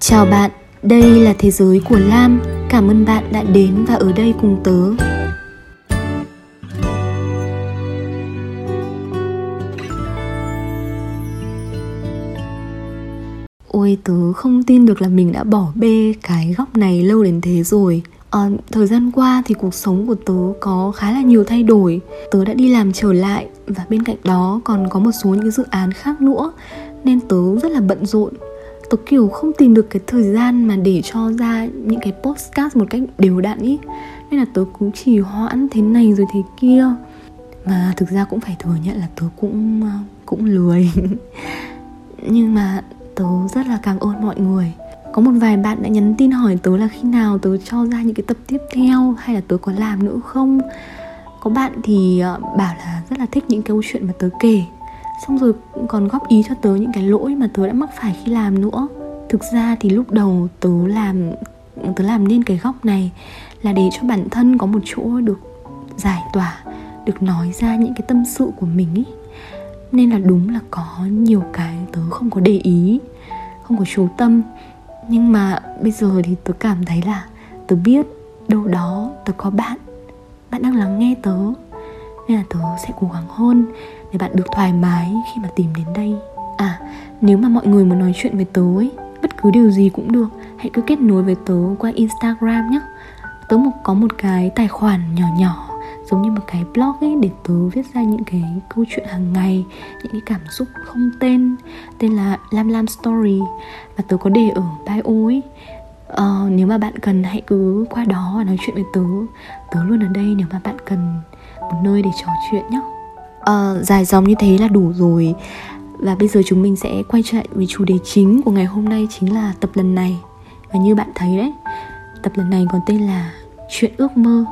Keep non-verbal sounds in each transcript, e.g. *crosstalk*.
Chào bạn, đây là thế giới của Lam. Cảm ơn bạn đã đến và ở đây cùng tớ. Ôi tớ không tin được là mình đã bỏ bê cái góc này lâu đến thế rồi à, Thời gian qua thì cuộc sống của tớ có khá là nhiều thay đổi Tớ đã đi làm trở lại và bên cạnh đó còn có một số những dự án khác nữa Nên tớ rất là bận rộn Tớ kiểu không tìm được cái thời gian mà để cho ra những cái postcard một cách đều đặn ý. Nên là tớ cũng chỉ hoãn thế này rồi thế kia. Mà thực ra cũng phải thừa nhận là tớ cũng ờ, cũng lười. *laughs* Nhưng mà tớ rất là cảm ơn mọi người. Có một vài bạn đã nhắn tin hỏi tớ là khi nào tớ cho ra những cái tập tiếp theo hay là tớ có làm nữa không? Có bạn thì ờ, bảo là rất là thích những câu chuyện mà tớ kể xong rồi còn góp ý cho tớ những cái lỗi mà tớ đã mắc phải khi làm nữa. Thực ra thì lúc đầu tớ làm tớ làm nên cái góc này là để cho bản thân có một chỗ được giải tỏa, được nói ra những cái tâm sự của mình ý. Nên là đúng là có nhiều cái tớ không có để ý, không có chú tâm. Nhưng mà bây giờ thì tớ cảm thấy là tớ biết đâu đó tớ có bạn bạn đang lắng nghe tớ. Nên là tớ sẽ cố gắng hơn để bạn được thoải mái khi mà tìm đến đây. À nếu mà mọi người muốn nói chuyện với tớ ấy bất cứ điều gì cũng được hãy cứ kết nối với tớ qua instagram nhé. Tớ một có một cái tài khoản nhỏ nhỏ giống như một cái blog ấy để tớ viết ra những cái câu chuyện hàng ngày những cái cảm xúc không tên tên là lam lam story và tớ có để ở bio ấy. Uh, nếu mà bạn cần hãy cứ qua đó và nói chuyện với tớ. Tớ luôn ở đây nếu mà bạn cần một nơi để trò chuyện nhé uh, dài dòng như thế là đủ rồi. Và bây giờ chúng mình sẽ quay trở lại với chủ đề chính của ngày hôm nay chính là tập lần này. Và như bạn thấy đấy tập lần này còn tên là chuyện ước mơ.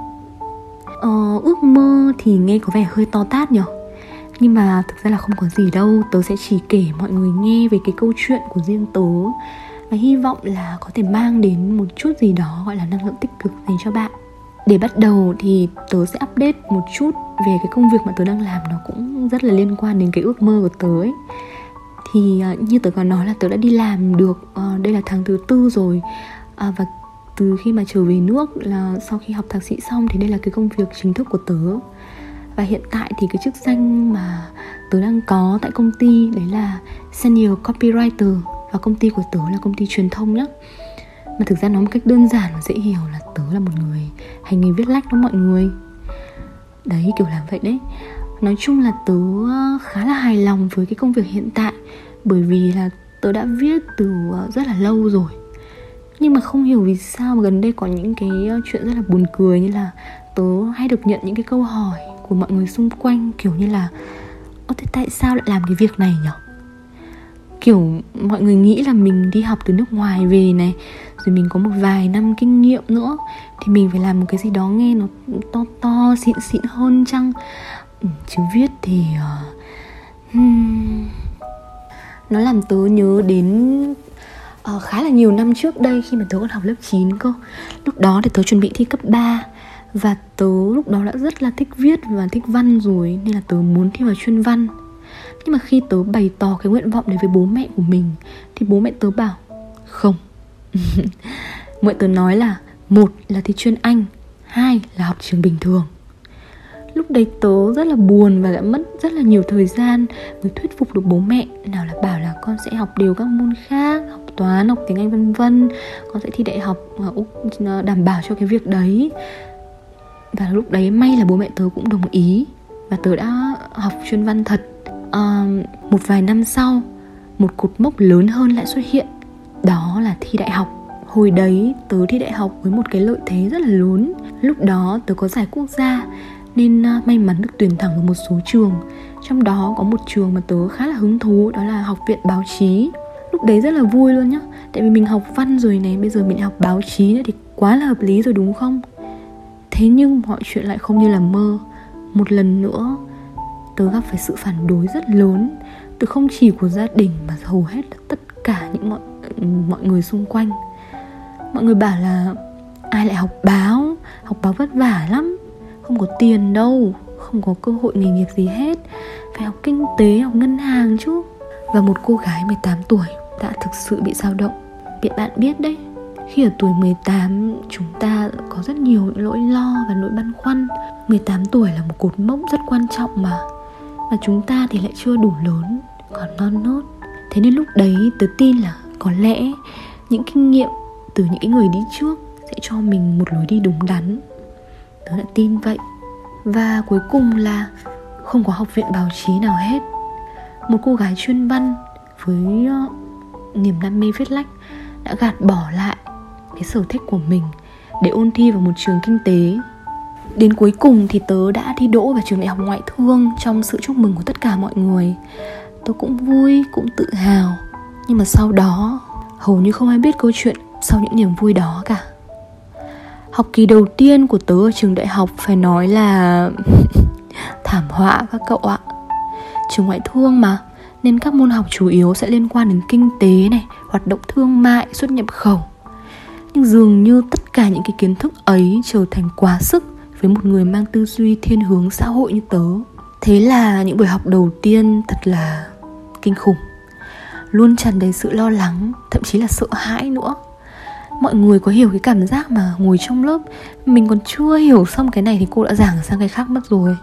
Ờ, ước mơ thì nghe có vẻ hơi to tát nhở? Nhưng mà thực ra là không có gì đâu. Tớ sẽ chỉ kể mọi người nghe về cái câu chuyện của riêng tớ. Và hy vọng là có thể mang đến một chút gì đó gọi là năng lượng tích cực dành cho bạn. Để bắt đầu thì tớ sẽ update một chút về cái công việc mà tớ đang làm Nó cũng rất là liên quan đến cái ước mơ của tớ ấy Thì à, như tớ có nói là tớ đã đi làm được uh, Đây là tháng thứ tư rồi uh, Và từ khi mà trở về nước là sau khi học thạc sĩ xong thì đây là cái công việc chính thức của tớ và hiện tại thì cái chức danh mà tớ đang có tại công ty đấy là senior copywriter và công ty của tớ là công ty truyền thông nhé mà thực ra nói một cách đơn giản và dễ hiểu là tớ là một người hành nghề viết lách đó mọi người. Đấy, kiểu làm vậy đấy. Nói chung là tớ ờ, khá là hài lòng với cái công việc hiện tại, bởi vì là tớ đã viết từ ờ, rất là lâu rồi. Nhưng mà không hiểu vì sao mà gần đây có những cái ờ, chuyện rất là buồn cười như là tớ hay được nhận những cái câu hỏi của mọi người xung quanh, kiểu như là ô thế tại sao lại làm cái việc này nhở? Kiểu mọi người nghĩ là mình đi học từ nước ngoài về này rồi mình có một vài năm kinh nghiệm nữa thì mình phải làm một cái gì đó nghe nó to to xịn xịn hơn chăng? Ừ, Chứ viết thì uh, hmm, nó làm tớ nhớ đến uh, khá là nhiều năm trước đây khi mà tớ còn học lớp 9 cơ. Lúc đó thì tớ chuẩn bị thi cấp 3 Và tớ lúc đó đã rất là thích viết và thích văn rồi Nên là tớ muốn thi vào chuyên văn. Nhưng mà khi tớ bày tỏ cái nguyện vọng đấy với bố mẹ của mình Thì bố mẹ tớ bảo Không mọi tớ nói là một là thi chuyên Anh Hai là học trường bình thường. Lúc đấy tớ rất là buồn và đã mất rất là nhiều thời gian mới thuyết phục được bố mẹ nào là bảo là con sẽ học đều các môn khác học toán học tiếng anh vân vân con sẽ thi đại học ờ, đảm bảo cho cái việc đấy. Và lúc đấy may là bố mẹ tớ cũng đồng ý và tớ đã học chuyên văn thật. À, một vài năm sau một cột mốc lớn hơn lại xuất hiện đó là thi đại học. Hồi đấy tớ thi đại học với một cái lợi thế rất là lớn. Lúc đó tớ có giải quốc gia, nên à, may mắn được tuyển thẳng vào một số trường. Trong đó có một trường mà tớ khá là hứng thú, đó là học viện báo chí. Lúc đấy rất là vui luôn nhá. Tại vì mình học văn rồi này, bây giờ mình học báo chí nữa thì quá là hợp lý rồi đúng không? Thế nhưng mọi chuyện lại không như là mơ. Một lần nữa, tớ gặp phải sự phản đối rất lớn từ không chỉ của gia đình mà hầu hết là tất cả những mọi mọi người xung quanh. Mọi người bảo là ai lại học báo? Học báo vất vả lắm. Không có tiền đâu. Không có cơ hội nghề nghiệp gì hết. Phải học kinh tế, học ngân hàng chứ. Và một cô gái 18 tuổi đã thực sự bị dao động. Biết bạn biết đấy, Khi ở tuổi 18 chúng ta có rất nhiều những nỗi lo và nỗi băn khoăn. 18 tuổi là một cột mốc rất quan trọng mà. Và chúng ta thì lại chưa đủ lớn, Còn non nốt Thế nên lúc đấy tớ tin là có lẽ những kinh nghiệm từ những cái người đi trước sẽ cho mình một lối đi đúng đắn. Tớ đã tin vậy. Và cuối cùng là không có học viện báo chí nào hết. Một cô gái chuyên văn với ờ, niềm đam mê viết lách đã gạt bỏ lại cái sở thích của mình để ôn thi vào một trường kinh tế. Đến cuối cùng thì tớ đã thi đỗ vào trường đại học ngoại thương trong sự chúc mừng của tất cả mọi người. Tớ cũng vui, cũng tự hào nhưng mà sau đó, hầu như không ai biết câu chuyện sau những niềm vui đó cả. Học kỳ đầu tiên của tớ ở trường đại học phải nói là *laughs* thảm họa các cậu ạ. Trường ngoại thương mà, nên các môn học chủ yếu sẽ liên quan đến kinh tế này, hoạt động thương mại, xuất nhập khẩu. Nhưng dường như tất cả những cái kiến thức ấy trở thành quá sức với một người mang tư duy thiên hướng xã hội như tớ. Thế là những buổi học đầu tiên thật là kinh khủng luôn tràn đầy sự lo lắng, thậm chí là sợ hãi nữa. Mọi người có hiểu cái cảm giác mà ngồi trong lớp, mình còn chưa hiểu xong cái này thì cô đã giảng sang cái khác mất rồi.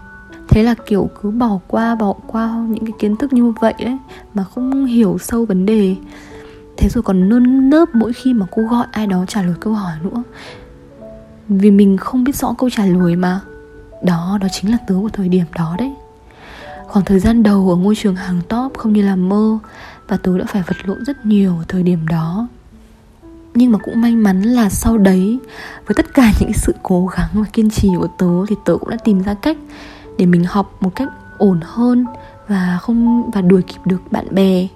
Thế là kiểu cứ bỏ qua bỏ qua những cái kiến thức như vậy ấy, mà không hiểu sâu vấn đề. Thế rồi còn nơm nớp mỗi khi mà cô gọi ai đó trả lời câu hỏi nữa. Vì mình không biết rõ câu trả lời mà. Đó đó chính là tớ của thời điểm đó đấy. Khoảng thời gian đầu ở ngôi trường hàng top không như là mơ và tớ đã phải vật lộn rất nhiều ở thời điểm đó. Nhưng mà cũng may mắn là sau đấy, với tất cả những sự cố gắng và kiên trì của tớ, thì tớ cũng đã tìm ra cách để mình học một cách ổn hơn và không, và đuổi kịp được bạn bè.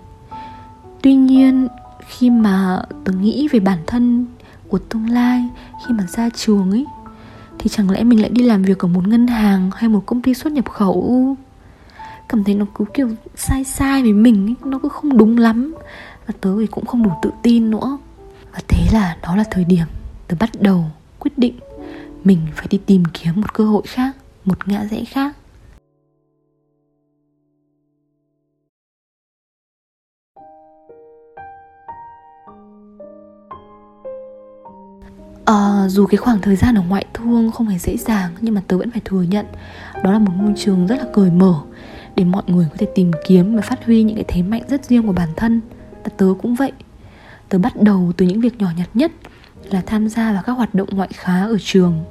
Tuy nhiên, khi mà tớ nghĩ về bản thân của tương lai khi mà ra trường ấy, thì chẳng lẽ mình lại đi làm việc ở một ngân hàng hay một công ty xuất nhập khẩu? Cảm thấy nó cứ kiểu sai sai với mình ấy, nó cứ không đúng lắm. Và tớ thì cũng không đủ tự tin nữa. Và thế là đó là thời điểm tớ bắt đầu quyết định mình phải đi tìm kiếm một cơ hội khác một ngã rẽ khác. À, dù cái khoảng thời gian ở ngoại thương không hề dễ dàng nhưng mà tớ vẫn phải thừa nhận đó là một môi trường rất là cởi mở để mọi người có thể tìm kiếm và phát huy những cái thế mạnh rất riêng của bản thân. Và tớ cũng vậy. Tớ bắt đầu từ những việc nhỏ nhặt nhất là tham gia vào các hoạt động ngoại khóa ở trường.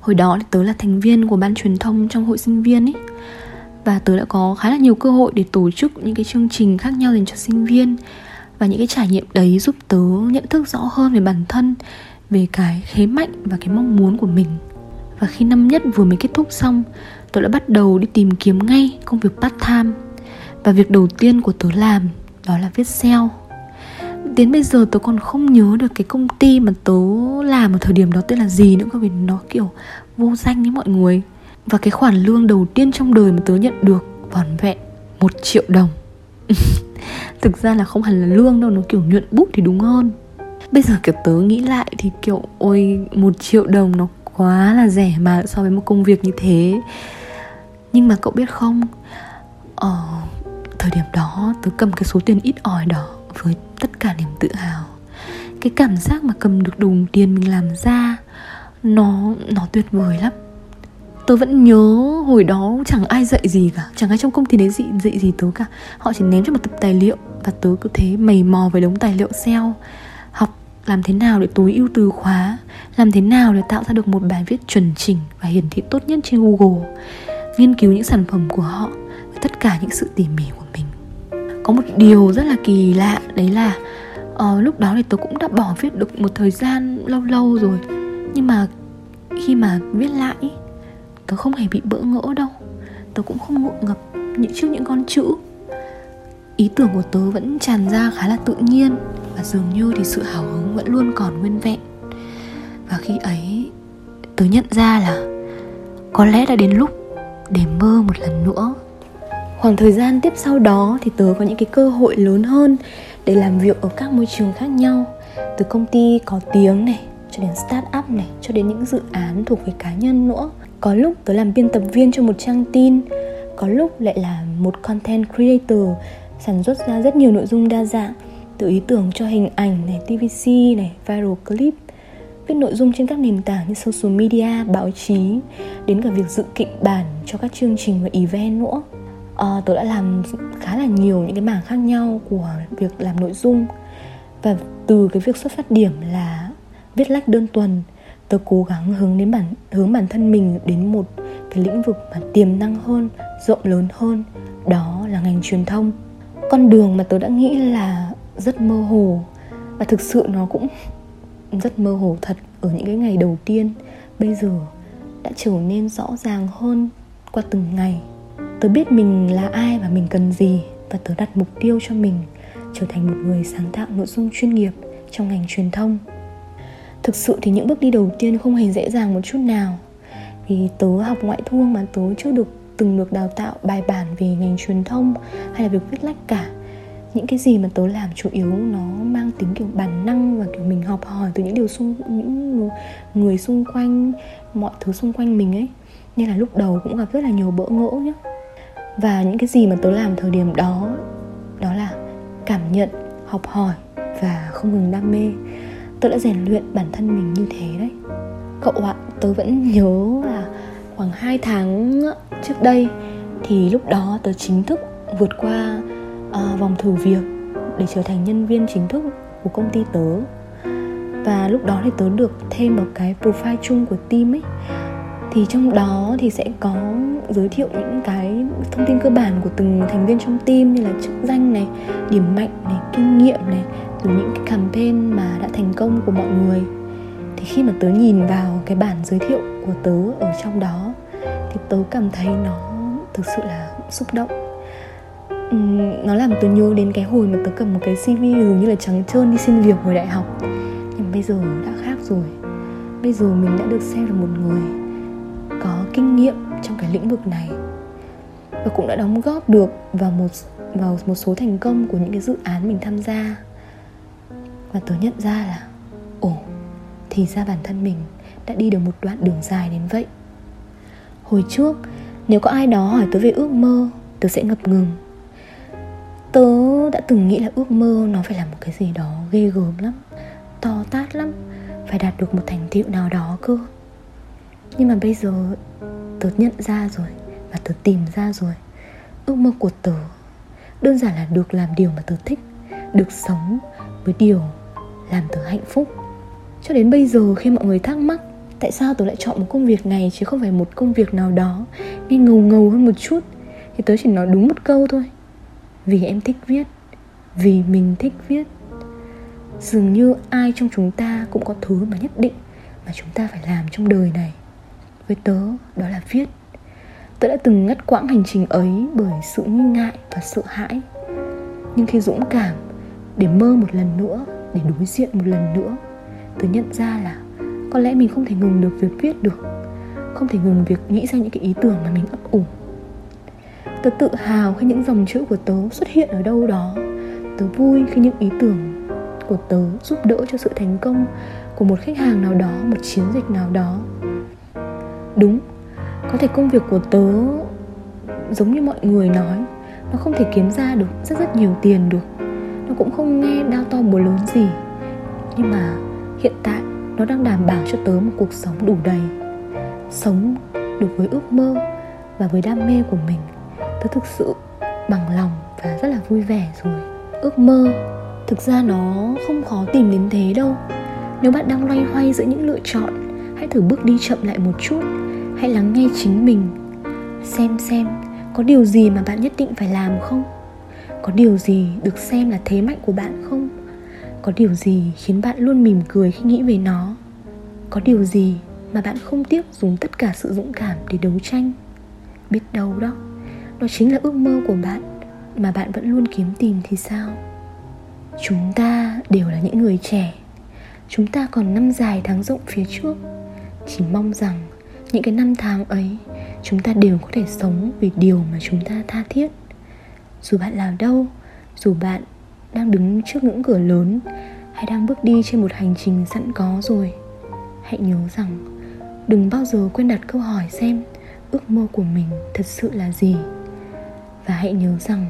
Hồi đó thì tớ là thành viên của ban truyền thông trong hội sinh viên ấy và tớ đã có khá là nhiều cơ hội để tổ chức những cái chương trình khác nhau dành cho sinh viên. Và những cái trải nghiệm đấy giúp tớ nhận thức rõ hơn về bản thân, về cái thế mạnh và cái mong muốn của mình và khi năm nhất vừa mới kết thúc xong tớ đã bắt đầu đi tìm kiếm ngay công việc part time và việc đầu tiên của tớ làm đó là viết sale đến bây giờ tớ còn không nhớ được cái công ty mà tớ làm ở thời điểm đó tên là gì nữa bởi vì nó kiểu vô danh với mọi người. Và cái khoản lương đầu tiên trong đời mà tớ nhận được vỏn vẹn một triệu đồng. *laughs* Thực ra là không hẳn là lương đâu, nó kiểu nhuận bút thì đúng hơn. Bây giờ kiểu tớ nghĩ lại thì kiểu, ôi, một triệu đồng nó quá là rẻ mà so với một công việc như thế. Nhưng mà cậu biết không? Ở thời điểm đó tớ cầm cái số tiền ít ỏi đó với tất cả niềm tự hào. Cái cảm giác mà cầm được đủ tiền mình làm ra nó nó tuyệt vời lắm. Tớ vẫn nhớ hồi đó chẳng ai dạy gì cả chẳng ai trong công ty đấy dạy, dạy gì tớ cả. Họ chỉ ném cho một tập tài liệu và tớ cứ thế mày mò với đống tài liệu xeo làm thế nào để tối ưu từ khóa? Làm thế nào để tạo ra được một bài viết chuẩn chỉnh và hiển thị tốt nhất trên google? Nghiên cứu những sản phẩm của họ và tất cả những sự tỉ mỉ của mình. Có một điều rất là kỳ lạ đấy là uh, lúc đó thì tôi cũng đã bỏ viết được một thời gian lâu lâu rồi. Nhưng mà khi mà viết lại tôi không hề bị bỡ ngỡ đâu. Tôi cũng không ngượng ngập những trước những con chữ. Ý tưởng của tớ vẫn tràn ra khá là tự nhiên và dường như thì sự hào hứng vẫn luôn còn nguyên vẹn. Và khi ấy, tớ nhận ra là có lẽ đã đến lúc để mơ một lần nữa. Khoảng thời gian tiếp sau đó thì tớ có những cái cơ hội lớn hơn để làm việc ở các môi trường khác nhau. Từ công ty có tiếng này, cho đến start up này, cho đến những dự án thuộc về cá nhân nữa. Có lúc tớ làm biên tập viên cho một trang tin, có lúc lại là một content creator, sản xuất ra rất nhiều nội dung đa dạng từ ý tưởng cho hình ảnh này, TVC này, viral clip viết nội dung trên các nền tảng như social media, báo chí đến cả việc dự kịch bản cho các chương trình và event nữa. À, tớ đã làm khá là nhiều những cái mảng khác nhau của việc làm nội dung. Và từ cái việc xuất phát điểm là viết lách đơn tuần tớ cố gắng hướng đến bản hướng bản thân mình đến một cái lĩnh vực mà tiềm năng hơn rộng lớn hơn. Đó là ngành truyền thông. Con đường mà tớ đã nghĩ là rất mơ hồ. Và thực sự nó cũng rất mơ hồ thật. Ở những cái ngày đầu tiên, bây giờ đã trở nên rõ ràng hơn qua từng ngày. Tớ biết mình là ai và mình cần gì. Và tớ đặt mục tiêu cho mình trở thành một người sáng tạo nội dung chuyên nghiệp trong ngành truyền thông. Thực sự thì những bước đi đầu tiên không hề dễ dàng một chút nào. Vì tớ học ngoại thương mà tớ chưa được từng được đào tạo bài bản về ngành truyền thông hay là việc viết lách cả những cái gì mà tớ làm chủ yếu nó mang tính kiểu bản năng và kiểu mình học hỏi từ những điều xung, những người xung quanh, mọi thứ xung quanh mình ấy. Nên là lúc đầu cũng gặp rất là nhiều bỡ ngỡ nhá. Và những cái gì mà tớ làm thời điểm đó đó là cảm nhận, học hỏi và không ngừng đam mê. Tớ đã rèn luyện bản thân mình như thế đấy. Cậu ạ, tớ vẫn nhớ là khoảng 2 tháng trước đây thì lúc đó tớ chính thức vượt qua uh, vòng thử việc để trở thành nhân viên chính thức của công ty tớ. Và lúc đó thì tớ được thêm một cái profile chung của team ấy. Thì trong đó thì sẽ có giới thiệu những cái thông tin cơ bản của từng thành viên trong team như là chức danh này điểm mạnh này kinh nghiệm này từ những cái campaign mà đã thành công của mọi người. Thì khi mà tớ nhìn vào cái bản giới thiệu của tớ ở trong đó thì tớ cảm thấy nó thực sự là xúc động. Ừ, nó làm tớ nhớ đến cái hồi mà tớ cầm một cái cv dường như là trắng trơn đi xin việc hồi đại học. Nhưng bây giờ đã khác rồi. Bây giờ mình đã được xem là một người có kinh nghiệm trong cái lĩnh vực này. Và cũng đã đóng góp được vào một vào một số thành công của những cái dự án mình tham gia. Và tớ nhận ra là, ồ, thì ra bản thân mình đã đi được một đoạn đường dài đến vậy. Hồi trước, nếu có ai đó hỏi tớ về ước mơ, tớ sẽ ngập ngừng tớ đã từng nghĩ là ước mơ nó phải là một cái gì đó ghê gớm lắm, to tát lắm, phải đạt được một thành tựu nào đó cơ. Nhưng mà bây giờ tớ nhận ra rồi và tớ tìm ra rồi. Ước mơ của tớ đơn giản là được làm điều mà tớ thích, được sống với điều làm tớ hạnh phúc. Cho đến bây giờ khi mọi người thắc mắc tại sao tớ lại chọn một công việc này chứ không phải một công việc nào đó nghe ngầu ngầu hơn một chút, thì tớ chỉ nói đúng một câu thôi vì em thích viết, vì mình thích viết. Dường như ai trong chúng ta cũng có thứ mà nhất định mà chúng ta phải làm trong đời này. Với tớ, đó là viết. Tớ đã từng ngắt quãng hành trình ấy bởi sự nghi ngại và sợ hãi. Nhưng khi dũng cảm để mơ một lần nữa, để đối diện một lần nữa, tớ nhận ra là có lẽ mình không thể ngừng được việc viết được, không thể ngừng việc nghĩ ra những cái ý tưởng mà mình ấp ủ tớ tự hào khi những dòng chữ của tớ xuất hiện ở đâu đó. Tớ vui khi những ý tưởng của tớ giúp đỡ cho sự thành công của một khách hàng nào đó, một chiến dịch nào đó. Đúng, có thể công việc của tớ, giống như mọi người nói, nó không thể kiếm ra được rất rất nhiều tiền được. Nó cũng không nghe đau to búa lớn gì. Nhưng mà hiện tại, nó đang đảm bảo cho tớ một cuộc sống đủ đầy, sống được với ước mơ và với đam mê của mình tớ thực sự bằng lòng và rất là vui vẻ rồi. Ước mơ, thực ra nó không khó tìm đến thế đâu. Nếu bạn đang loay hoay giữa những lựa chọn, hãy thử bước đi chậm lại một chút. Hãy lắng nghe chính mình, xem xem có điều gì mà bạn nhất định phải làm không? Có điều gì được xem là thế mạnh của bạn không? Có điều gì khiến bạn luôn mỉm cười khi nghĩ về nó? Có điều gì mà bạn không tiếc dùng tất cả sự dũng cảm để đấu tranh? Biết đâu đó đó chính là ước mơ của bạn, mà bạn vẫn luôn kiếm tìm thì sao? Chúng ta đều là những người trẻ. Chúng ta còn năm dài tháng rộng phía trước. Chỉ mong rằng những cái năm tháng ấy, chúng ta đều có thể sống vì điều mà chúng ta tha thiết. Dù bạn làm đâu, dù bạn đang đứng trước ngưỡng cửa lớn, hay đang bước đi trên một hành trình sẵn có rồi, hãy nhớ rằng đừng bao giờ quên đặt câu hỏi xem ước mơ của mình thật sự là gì và hãy nhớ rằng,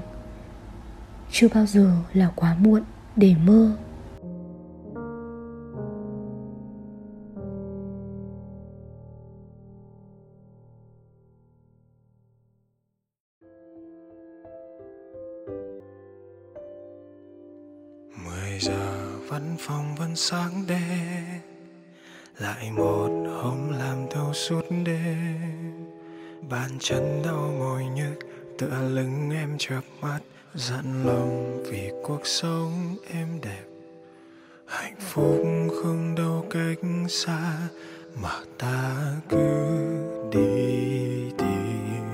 chưa bao giờ là quá muộn để mơ. Mười giờ vẫn phòng vẫn sáng đêm, lại một hôm làm thâu suốt đêm. Bàn chân đau mỏi nhức tựa lưng em chớp mắt dặn lòng vì cuộc sống em đẹp. Hạnh phúc không đâu cách xa, mà ta cứ đi tìm.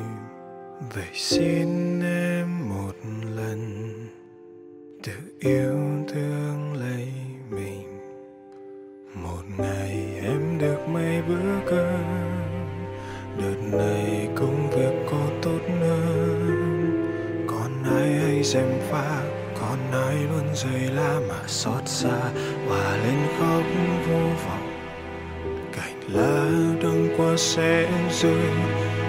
Vậy xin em một lần, tự yêu thương lấy mình. Một ngày em được mấy bữa cơm, đợt này xem pha con ai luôn rơi la mà xót xa và lên khóc vô vọng. Cành lá đông qua sẽ rơi,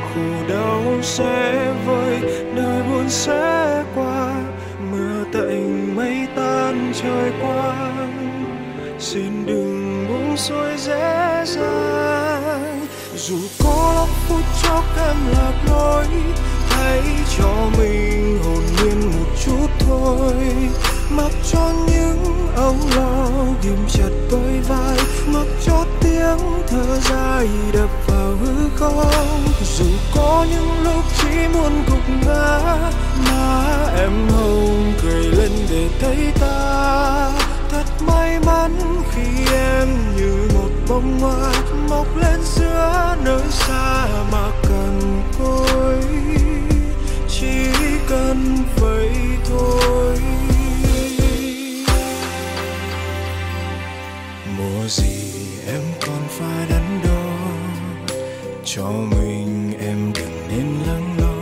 khổ đau sẽ vơi đời buồn sẽ qua. Mưa tạnh mây tan, trời quang, xin đừng buông xuôi dễ dàng. Dù có lắm phút chốc em lạc lối, hãy cho mình hồn thôi mặc cho những âu lo ghim chặt đôi vai, mặc cho tiếng thở dài đập vào hư không. Dù có những lúc chỉ muốn gục ngã mà em hồng cười lên để thấy ta. Thật may mắn khi em như một bông hoa, mọc lên giữa nơi xa mà cho mình, em đừng nên lắng lo.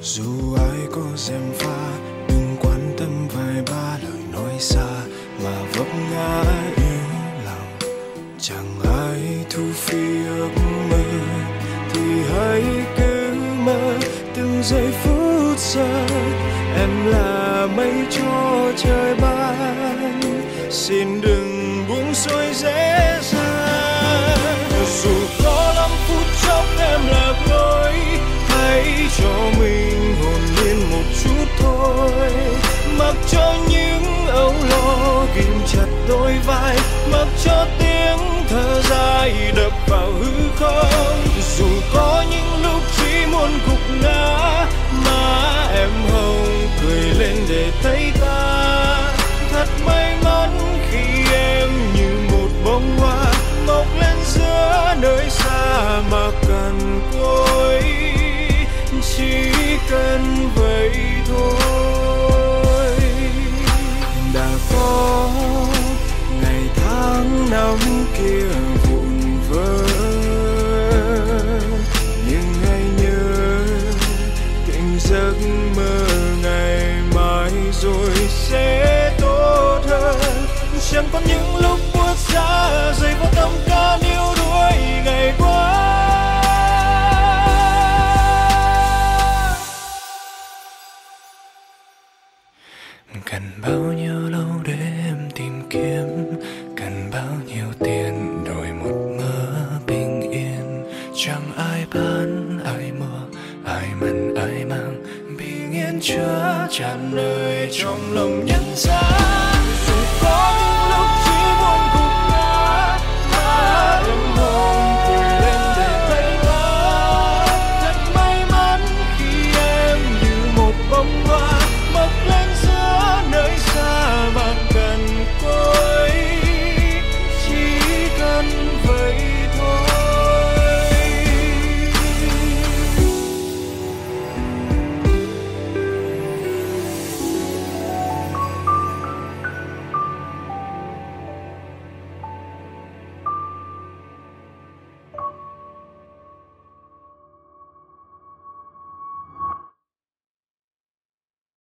Dù ai có xem pha, đừng quan tâm vài ba lời nói xa mà vấp ngã yêu lòng. Chẳng ai thu phi ước mơ, thì hãy cứ mơ từng giây phút giờ em là mây cho trời ban, xin đừng buông xuôi dễ dàng cho mình hồn nhiên một chút thôi. Mặc cho những âu lo ghim chặt đôi vai, mặc cho tiếng thở dài đập vào hư không. Dù có